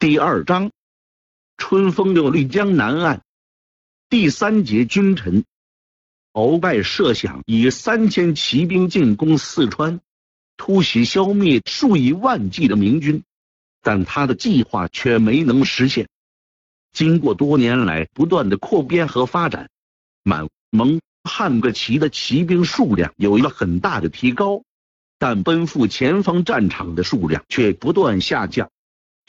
第二章，春风又绿江南岸，第三节君臣。鳌拜设想以三千骑兵进攻四川，突袭消灭数以万计的明军，但他的计划却没能实现。经过多年来不断的扩编和发展，满蒙汉各旗的骑兵数量有一个很大的提高，但奔赴前方战场的数量却不断下降。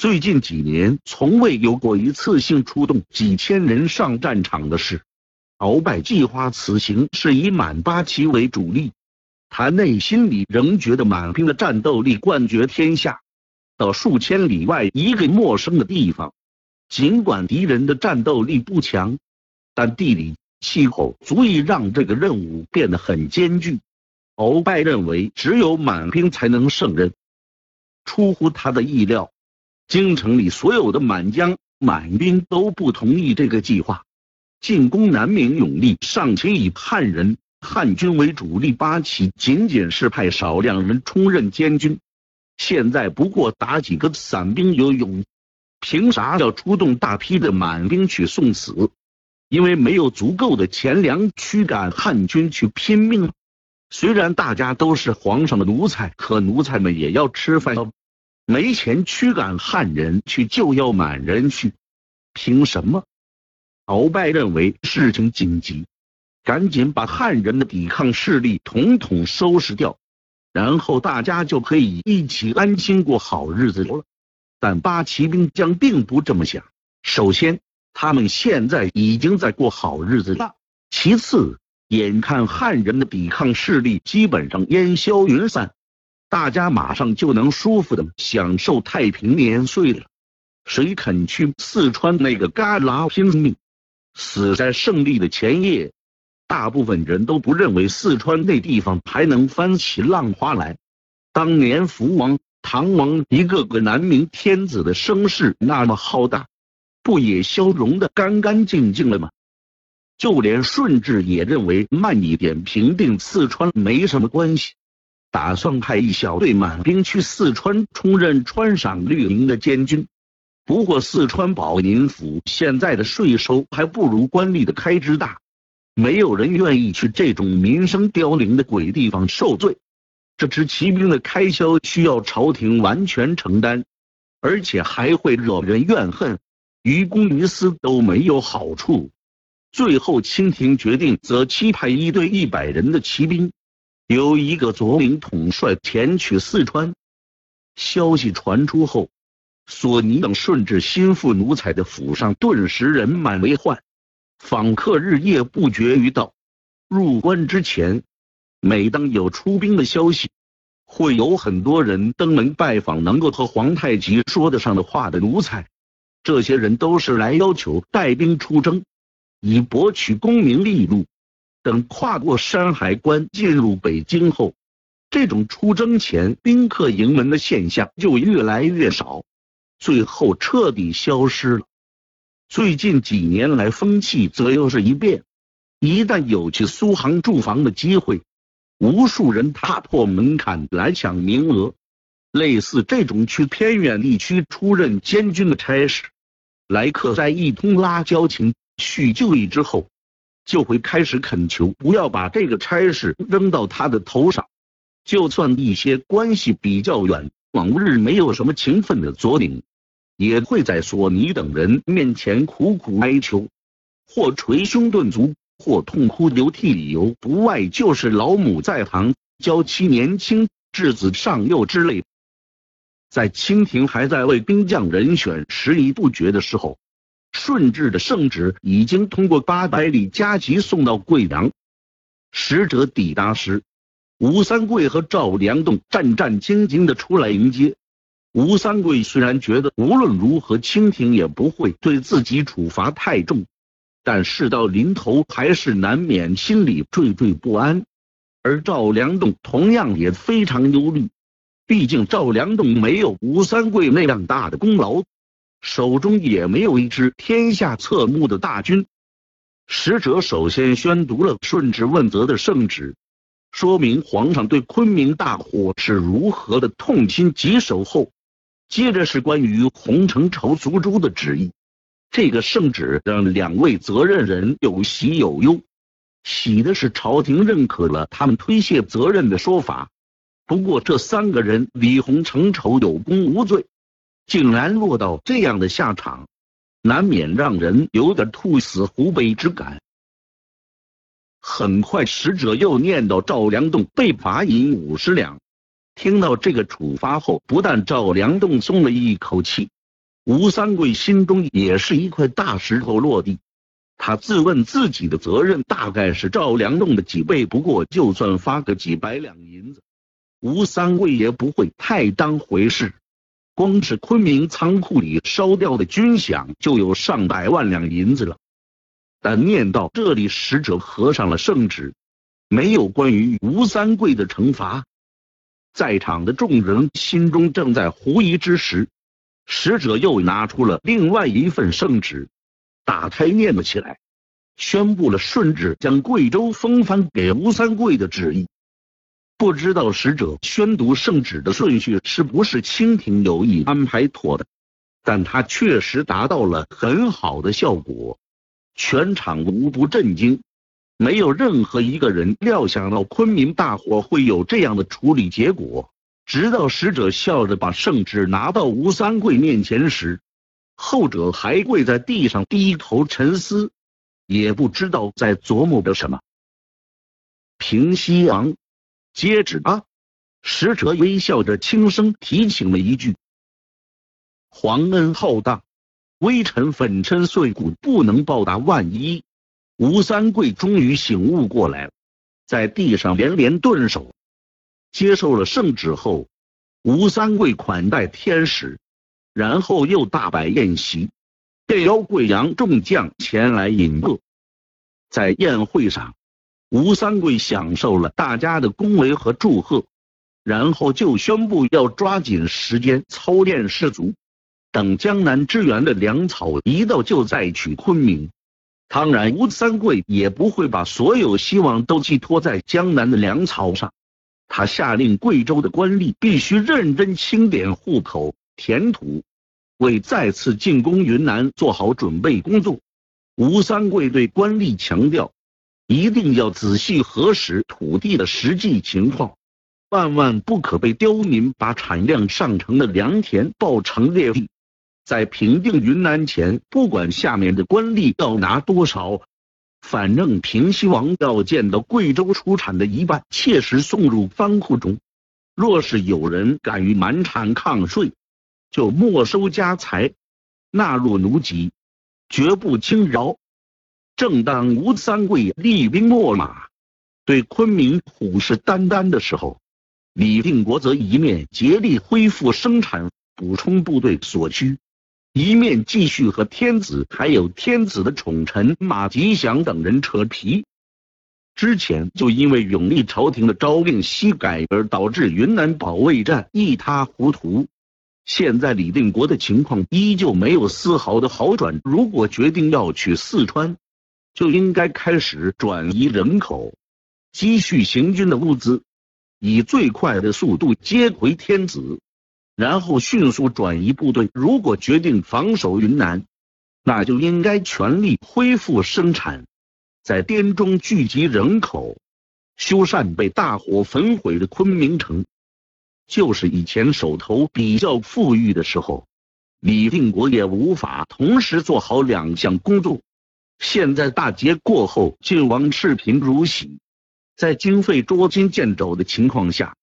最近几年，从未有过一次性出动几千人上战场的事。鳌拜计划此行是以满八旗为主力，他内心里仍觉得满兵的战斗力冠绝天下。到数千里外一个陌生的地方，尽管敌人的战斗力不强，但地理气候足以让这个任务变得很艰巨。鳌拜认为，只有满兵才能胜任。出乎他的意料。京城里所有的满将、满兵都不同意这个计划。进攻南明永历尚且以汉人、汉军为主力，八旗仅仅是派少量人充任监军。现在不过打几个散兵游勇，凭啥要出动大批的满兵去送死？因为没有足够的钱粮驱赶汉军去拼命。虽然大家都是皇上的奴才，可奴才们也要吃饭。没钱驱赶汉人去，就要满人去，凭什么？鳌拜认为事情紧急，赶紧把汉人的抵抗势力统统收拾掉，然后大家就可以一起安心过好日子了。但八旗兵将并不这么想。首先，他们现在已经在过好日子了；其次，眼看汉人的抵抗势力基本上烟消云散。大家马上就能舒服的享受太平年岁了，谁肯去四川那个旮旯拼命？死在胜利的前夜，大部分人都不认为四川那地方还能翻起浪花来。当年福王、唐王一个个南明天子的声势那么浩大，不也消融的干干净净了吗？就连顺治也认为慢一点平定四川没什么关系。打算派一小队满兵去四川充任川陕绿营的监军，不过四川保宁府现在的税收还不如官吏的开支大，没有人愿意去这种民生凋零的鬼地方受罪。这支骑兵的开销需要朝廷完全承担，而且还会惹人怨恨，于公于私都没有好处。最后，清廷决定则期派一队一百人的骑兵。由一个左领统帅前去四川。消息传出后，索尼等顺治心腹奴才的府上顿时人满为患，访客日夜不绝于道。入关之前，每当有出兵的消息，会有很多人登门拜访能够和皇太极说得上的话的奴才。这些人都是来要求带兵出征，以博取功名利禄。等跨过山海关进入北京后，这种出征前宾客迎门的现象就越来越少，最后彻底消失了。最近几年来，风气则又是一变。一旦有去苏杭住房的机会，无数人踏破门槛来抢名额。类似这种去偏远地区出任监军的差事，来客在一通拉交情、叙旧义之后。就会开始恳求不要把这个差事扔到他的头上，就算一些关系比较远、往日没有什么情分的左领，也会在索尼等人面前苦苦哀求，或捶胸顿足，或痛哭流涕，理由不外就是老母在旁，娇妻年轻，稚子尚幼之类。在清廷还在为兵将人选迟疑不决的时候。顺治的圣旨已经通过八百里加急送到贵阳。使者抵达时，吴三桂和赵良栋战战兢兢的出来迎接。吴三桂虽然觉得无论如何清廷也不会对自己处罚太重，但事到临头还是难免心里惴惴不安。而赵良栋同样也非常忧虑，毕竟赵良栋没有吴三桂那样大的功劳。手中也没有一支天下侧目的大军。使者首先宣读了顺治问责的圣旨，说明皇上对昆明大火是如何的痛心疾首后，接着是关于洪承畴族诛的旨意。这个圣旨让两位责任人有喜有忧。喜的是朝廷认可了他们推卸责任的说法。不过这三个人李洪承畴有功无罪，竟然落到这样的下场，难免让人有点兔死狐悲之感。很快，使者又念到赵良栋被罚银五十两。听到这个处罚后，不但赵良栋松了一口气，吴三桂心中也是一块大石头落地。他自问自己的责任大概是赵良栋的几倍，不过就算发个几百两银子，吴三桂也不会太当回事。光是昆明仓库里烧掉的军饷就有上百万两银子了。但念到这里，使者合上了圣旨，没有关于吴三桂的惩罚。在场的众人心中正在狐疑之时，使者又拿出了另外一份圣旨，打开念了起来，宣布了顺治将贵州封藩给吴三桂的旨意。不知道使者宣读圣旨的顺序是不是清廷有意安排妥的，但他确实达到了很好的效果，全场无不震惊。没有任何一个人料想到昆明大火会有这样的处理结果。直到使者笑着把圣旨拿到吴三桂面前时，后者还跪在地上低头沉思，也不知道在琢磨着什么。平西王，接旨啊！使者微笑着轻声提醒了一句：“皇恩浩荡，微臣粉身碎骨不能报答万一。”吴三桂终于醒悟过来了，在地上连连顿首，接受了圣旨后，吴三桂款待天使，然后又大摆宴席，便邀贵阳众将前来饮乐。在宴会上，吴三桂享受了大家的恭维和祝贺，然后就宣布要抓紧时间操练士卒，等江南支援的粮草一到，就再取昆明。当然，吴三桂也不会把所有希望都寄托在江南的粮草上。他下令贵州的官吏必须认真清点户口、填土，为再次进攻云南做好准备工作。吴三桂对官吏强调，一定要仔细核实土地的实际情况，万万不可被刁民把产量上乘的良田报成劣地。在平定云南前，不管下面的官吏要拿多少，反正平西王要见到贵州出产的一半，切实送入藩库中。若是有人敢于瞒产抗税，就没收家财，纳入奴籍，绝不轻饶。正当吴三桂厉兵秣马，对昆明虎视眈眈的时候，李定国则一面竭力恢复生产，补充部队所需。一面继续和天子还有天子的宠臣马吉祥等人扯皮。之前就因为永历朝廷的诏令西改而导致云南保卫战一塌糊涂，现在李定国的情况依旧没有丝毫的好转。如果决定要去四川，就应该开始转移人口，积蓄行军的物资，以最快的速度接回天子。然后迅速转移部队。如果决定防守云南，那就应该全力恢复生产，在滇中聚集人口，修缮被大火焚毁的昆明城。就是以前手头比较富裕的时候，李定国也无法同时做好两项工作。现在大捷过后，晋王赤贫如洗，在经费捉襟见肘的情况下。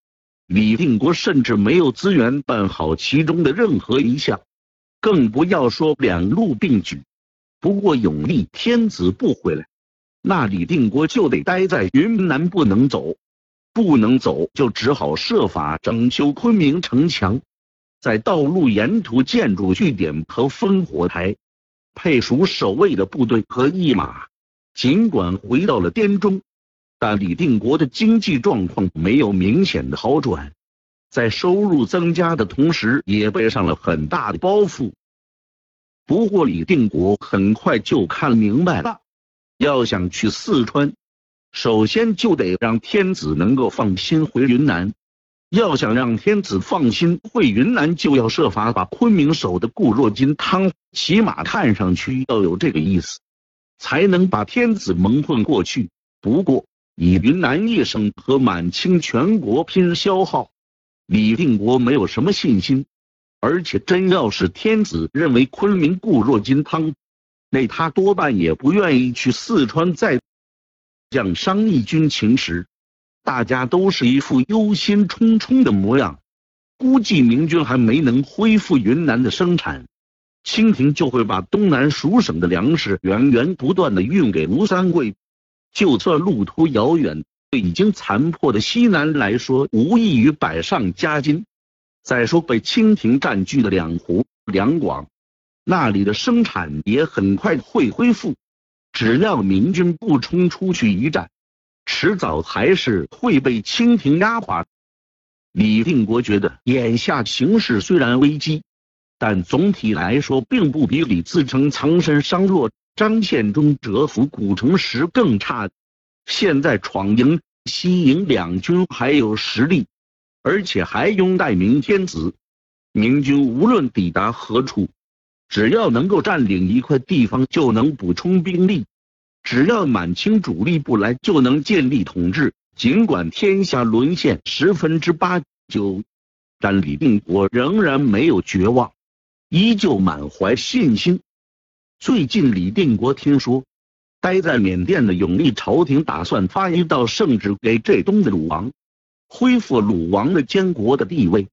李定国甚至没有资源办好其中的任何一项，更不要说两路并举。不过永历天子不回来，那李定国就得待在云南不能走，不能走就只好设法整修昆明城墙，在道路沿途建筑据点和烽火台，配属守卫的部队和驿马。尽管回到了滇中。但李定国的经济状况没有明显的好转，在收入增加的同时，也背上了很大的包袱。不过李定国很快就看明白了，要想去四川，首先就得让天子能够放心回云南。要想让天子放心回云南，就要设法把昆明守的固若金汤，起码看上去要有这个意思，才能把天子蒙混过去。不过，以云南一省和满清全国拼消耗，李定国没有什么信心。而且，真要是天子认为昆明固若金汤，那他多半也不愿意去四川再将商议军情时，大家都是一副忧心忡忡的模样。估计明军还没能恢复云南的生产，清廷就会把东南属省的粮食源源不断的运给吴三桂。就算路途遥远，对已经残破的西南来说，无异于百上加斤。再说被清廷占据的两湖两广，那里的生产也很快会恢复。只要明军不冲出去一战，迟早还是会被清廷压垮。李定国觉得眼下形势虽然危机，但总体来说并不比李自成藏身商洛、张献忠蛰伏古城时更差。现在闯营、西营两军还有实力。而且还拥戴明天子，明军无论抵达何处，只要能够占领一块地方，就能补充兵力；只要满清主力不来，就能建立统治。尽管天下沦陷十分之八九，但李定国仍然没有绝望，依旧满怀信心。最近，李定国听说，待在缅甸的永历朝廷打算发一道圣旨给浙东的鲁王。恢复鲁王的监国的地位，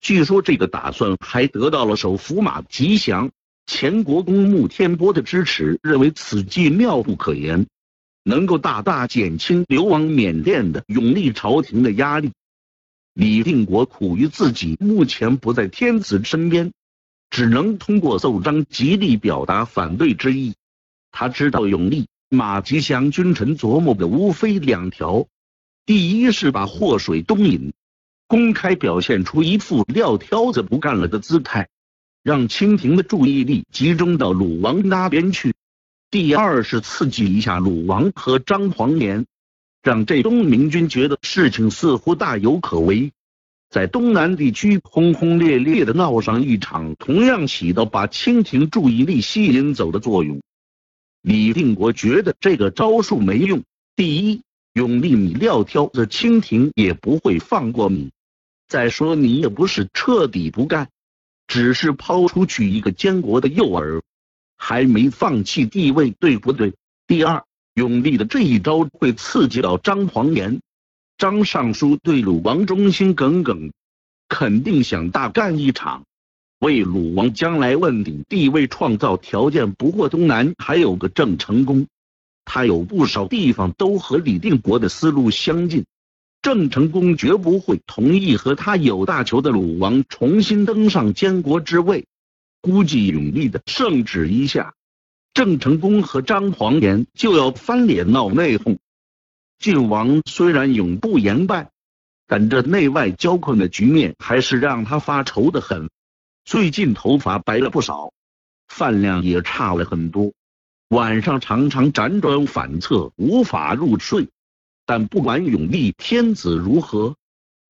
据说这个打算还得到了首辅马吉祥、前国公穆天波的支持，认为此计妙不可言，能够大大减轻流亡缅甸的永历朝廷的压力。李定国苦于自己目前不在天子身边，只能通过奏章极力表达反对之意。他知道永历、马吉祥君臣琢磨的无非两条。第一是把祸水东引，公开表现出一副撂挑子不干了的姿态，让清廷的注意力集中到鲁王那边去；第二是刺激一下鲁王和张黄岩，让这东明军觉得事情似乎大有可为，在东南地区轰轰烈烈的闹上一场，同样起到把清廷注意力吸引走的作用。李定国觉得这个招数没用，第一。永历，你撂挑子，清廷也不会放过你。再说，你也不是彻底不干，只是抛出去一个监国的诱饵，还没放弃地位，对不对？第二，永历的这一招会刺激到张黄岩、张尚书对鲁王忠心耿耿，肯定想大干一场，为鲁王将来问鼎地位创造条件。不过，东南还有个郑成功。他有不少地方都和李定国的思路相近，郑成功绝不会同意和他有大仇的鲁王重新登上监国之位。估计永历的圣旨一下，郑成功和张黄岩就要翻脸闹内讧。晋王虽然永不言败，但这内外交困的局面还是让他发愁的很。最近头发白了不少，饭量也差了很多。晚上常常辗转反侧，无法入睡。但不管永历天子如何，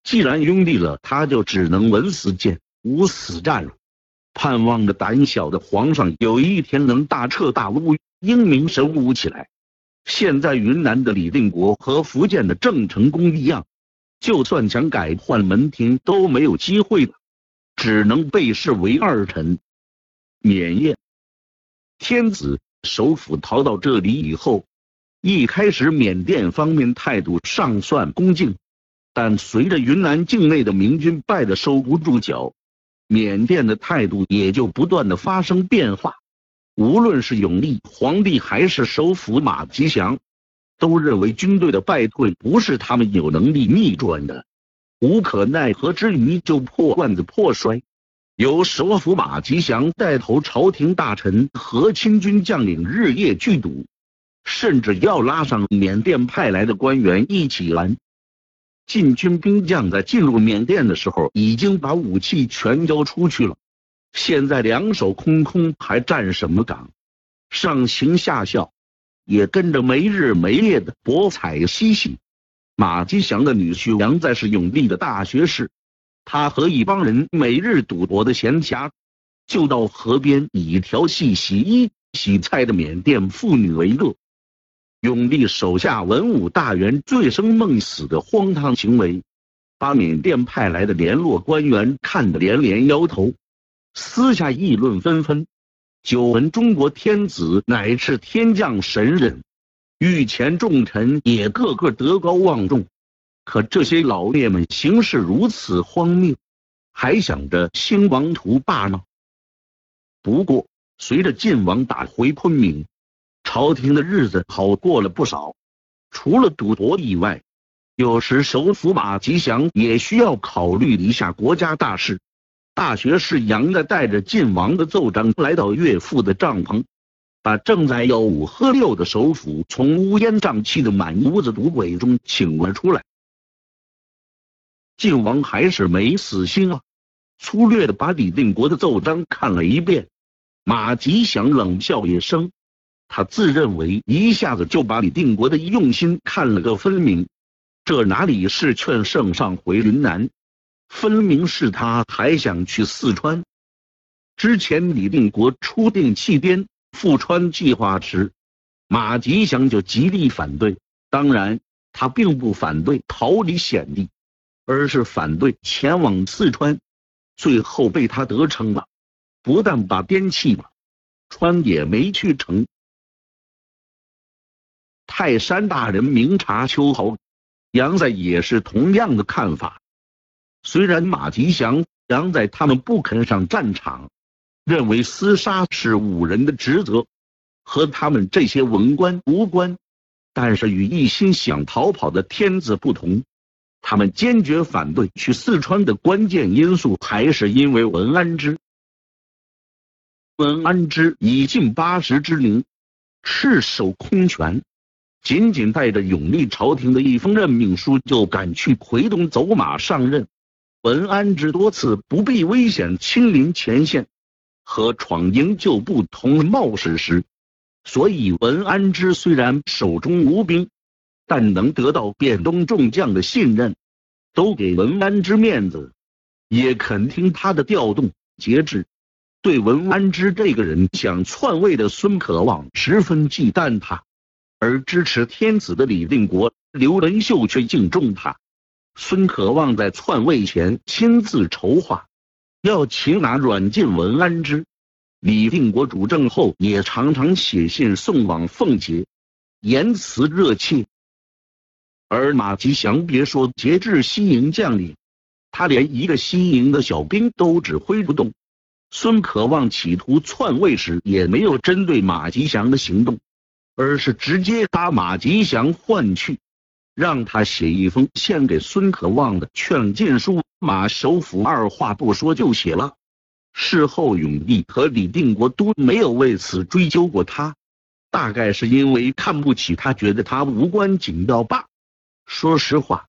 既然拥立了他，就只能文死谏，武死战了。盼望着胆小的皇上有一天能大彻大悟，英明神武起来。现在云南的李定国和福建的郑成功一样，就算想改换门庭都没有机会了，只能被视为二臣。缅甸天子。首府逃到这里以后，一开始缅甸方面态度尚算恭敬，但随着云南境内的明军败得收不住脚，缅甸的态度也就不断的发生变化。无论是永历皇帝还是首辅马吉祥，都认为军队的败退不是他们有能力逆转的，无可奈何之余就破罐子破摔。由首辅马吉祥带头，朝廷大臣和清军将领日夜拒赌，甚至要拉上缅甸派来的官员一起拦。禁军兵将在进入缅甸的时候，已经把武器全交出去了，现在两手空空，还站什么岗？上行下效，也跟着没日没夜的博采嬉戏。马吉祥的女婿杨在是永历的大学士，他和一帮人每日赌博的闲暇，就到河边以调戏洗衣洗菜的缅甸妇女为乐。永历手下文武大员醉生梦死的荒唐行为，把缅甸派来的联络官员看得连连摇头，私下议论纷纷。久闻中国天子乃是天降神人，御前重臣也个个德高望重。可这些老烈们行事如此荒谬，还想着兴王图霸吗？不过，随着晋王打回昆明，朝廷的日子好过了不少。除了赌博以外，有时首辅马吉祥也需要考虑一下国家大事。大学士杨在带着晋王的奏章来到岳父的帐篷，把正在吆五喝六的首辅从乌烟瘴气的满屋子赌鬼中请了出来。晋王还是没死心啊，粗略的把李定国的奏章看了一遍。马吉祥冷笑一声，他自认为一下子就把李定国的用心看了个分明，这哪里是劝圣上回云南？分明是他还想去四川。之前李定国初定弃滇赴川计划时，马吉祥就极力反对。当然，他并不反对逃离险地，而是反对前往四川。最后被他得逞了，不但把滇弃了，川也没去成。泰山大人明察秋毫，杨在也是同样的看法。虽然马吉祥、杨在他们不肯上战场，认为厮杀是武人的职责，和他们这些文官无关，但是与一心想逃跑的天子不同，他们坚决反对去四川的关键因素还是因为文安之。文安之已近八十之龄，赤手空拳，仅仅带着永历朝廷的一封任命书，就赶去奎东走马上任。文安之多次不避危险亲临前线，和闯营救部同冒失时，所以文安之虽然手中无兵，但能得到汴东众将的信任，都给文安之面子，也肯听他的调动节制。对文安之这个人想篡位的孙可望十分忌惮他，而支持天子的李定国、刘文秀却敬重他。孙可望在篡位前亲自筹划，要擒拿软禁文安之。李定国主政后，也常常写信送往奉节，言辞热切。而马吉祥别说节制西营将领，他连一个西营的小兵都指挥不动。孙可望企图篡位时，也没有针对马吉祥的行动，而是直接把马吉祥换去。让他写一封献给孙可望的劝进书，马首府二话不说就写了。事后，永历和李定国都没有为此追究过他，大概是因为看不起他，觉得他无关紧要罢。说实话，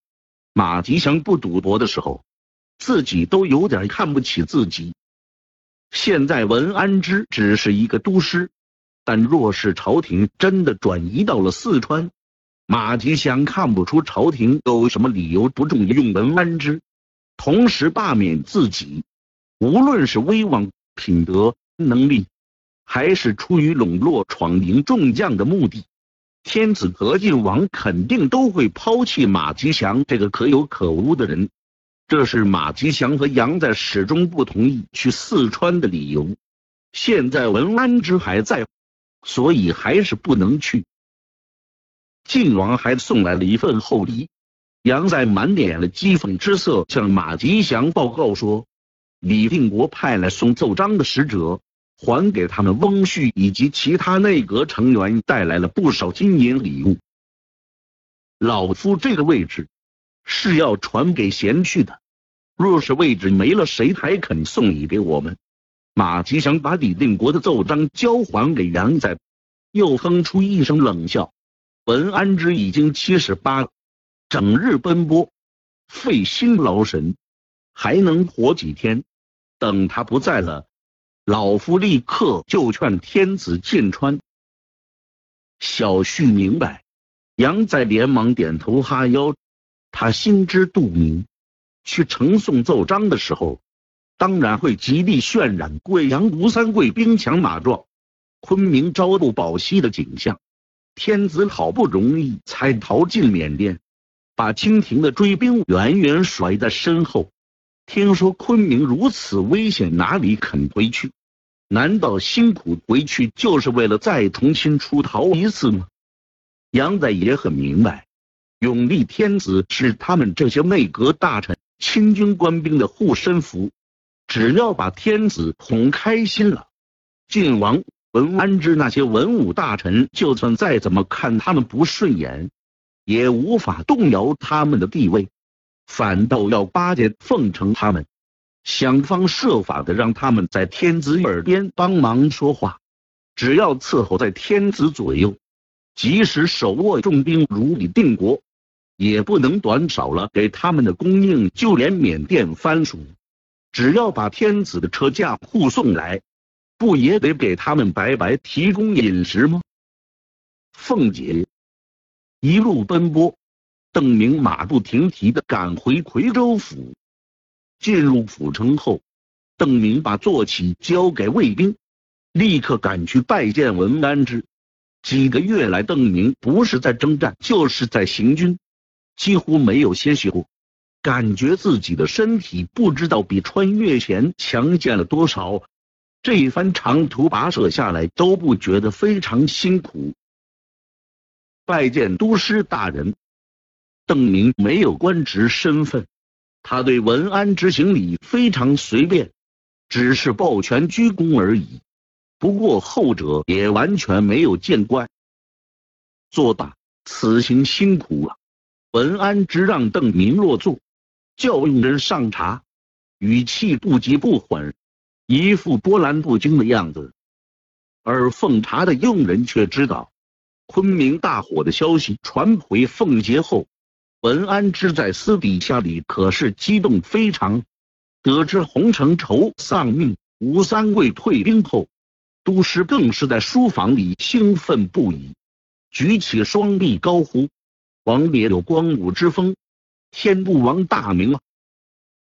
马吉祥不赌博的时候，自己都有点看不起自己。现在文安之只是一个都师，但若是朝廷真的转移到了四川，马吉祥看不出朝廷有什么理由不重用文安之，同时罢免自己。无论是威望、品德、能力，还是出于笼络闯营众将的目的，天子和晋王肯定都会抛弃马吉祥这个可有可无的人。这是马吉祥和杨在始终不同意去四川的理由。现在文安之还在，所以还是不能去。晋王还送来了一份厚礼，杨在满脸的讥讽之色向马吉祥报告说：“李定国派来送奏章的使者，还给他们翁婿以及其他内阁成员带来了不少金银礼物。老夫这个位置是要传给贤婿的，若是位置没了，谁还肯送礼给我们？”马吉祥把李定国的奏章交还给杨在，又哼出一声冷笑。文安之已经七十八，整日奔波，费心劳神，还能活几天？等他不在了，老夫立刻就劝天子进川。小婿明白。杨在连忙点头哈腰，他心知肚明，去呈送奏章的时候，当然会极力渲染贵阳吴三桂兵强马壮、昆明朝不保夕的景象。天子好不容易才逃进缅甸，把清廷的追兵远远甩在身后。听说昆明如此危险，哪里肯回去？难道辛苦回去就是为了再重新出逃一次吗？杨仔也很明白，永历天子是他们这些内阁大臣、清军官兵的护身符，只要把天子哄开心了，晋王。文安之那些文武大臣，就算再怎么看他们不顺眼，也无法动摇他们的地位，反倒要巴结奉承他们，想方设法的让他们在天子耳边帮忙说话。只要伺候在天子左右，即使手握重兵如履定国，也不能短少了给他们的供应。就连缅甸藩属，只要把天子的车驾护送来。不也得给他们白白提供饮食吗？凤姐一路奔波，邓明马不停蹄的赶回夔州府。进入府城后，邓明把坐骑交给卫兵，立刻赶去拜见文安之。几个月来，邓明不是在征战，就是在行军，几乎没有歇息过，感觉自己的身体不知道比穿越前强健了多少。这一番长途跋涉下来，都不觉得非常辛苦。拜见都师大人，邓明没有官职身份，他对文安之行礼非常随便，只是抱拳鞠躬而已。不过后者也完全没有见怪。坐大，此行辛苦了。文安之让邓明落座，叫佣人上茶，语气不急不缓。一副波澜不惊的样子，而奉茶的佣人却知道昆明大火的消息传回奉节后，文安之在私底下里可是激动非常。得知洪承畴丧命，吴三桂退兵后，都师更是在书房里兴奋不已，举起双臂高呼：“王爷有光武之风，天不亡大明啊！”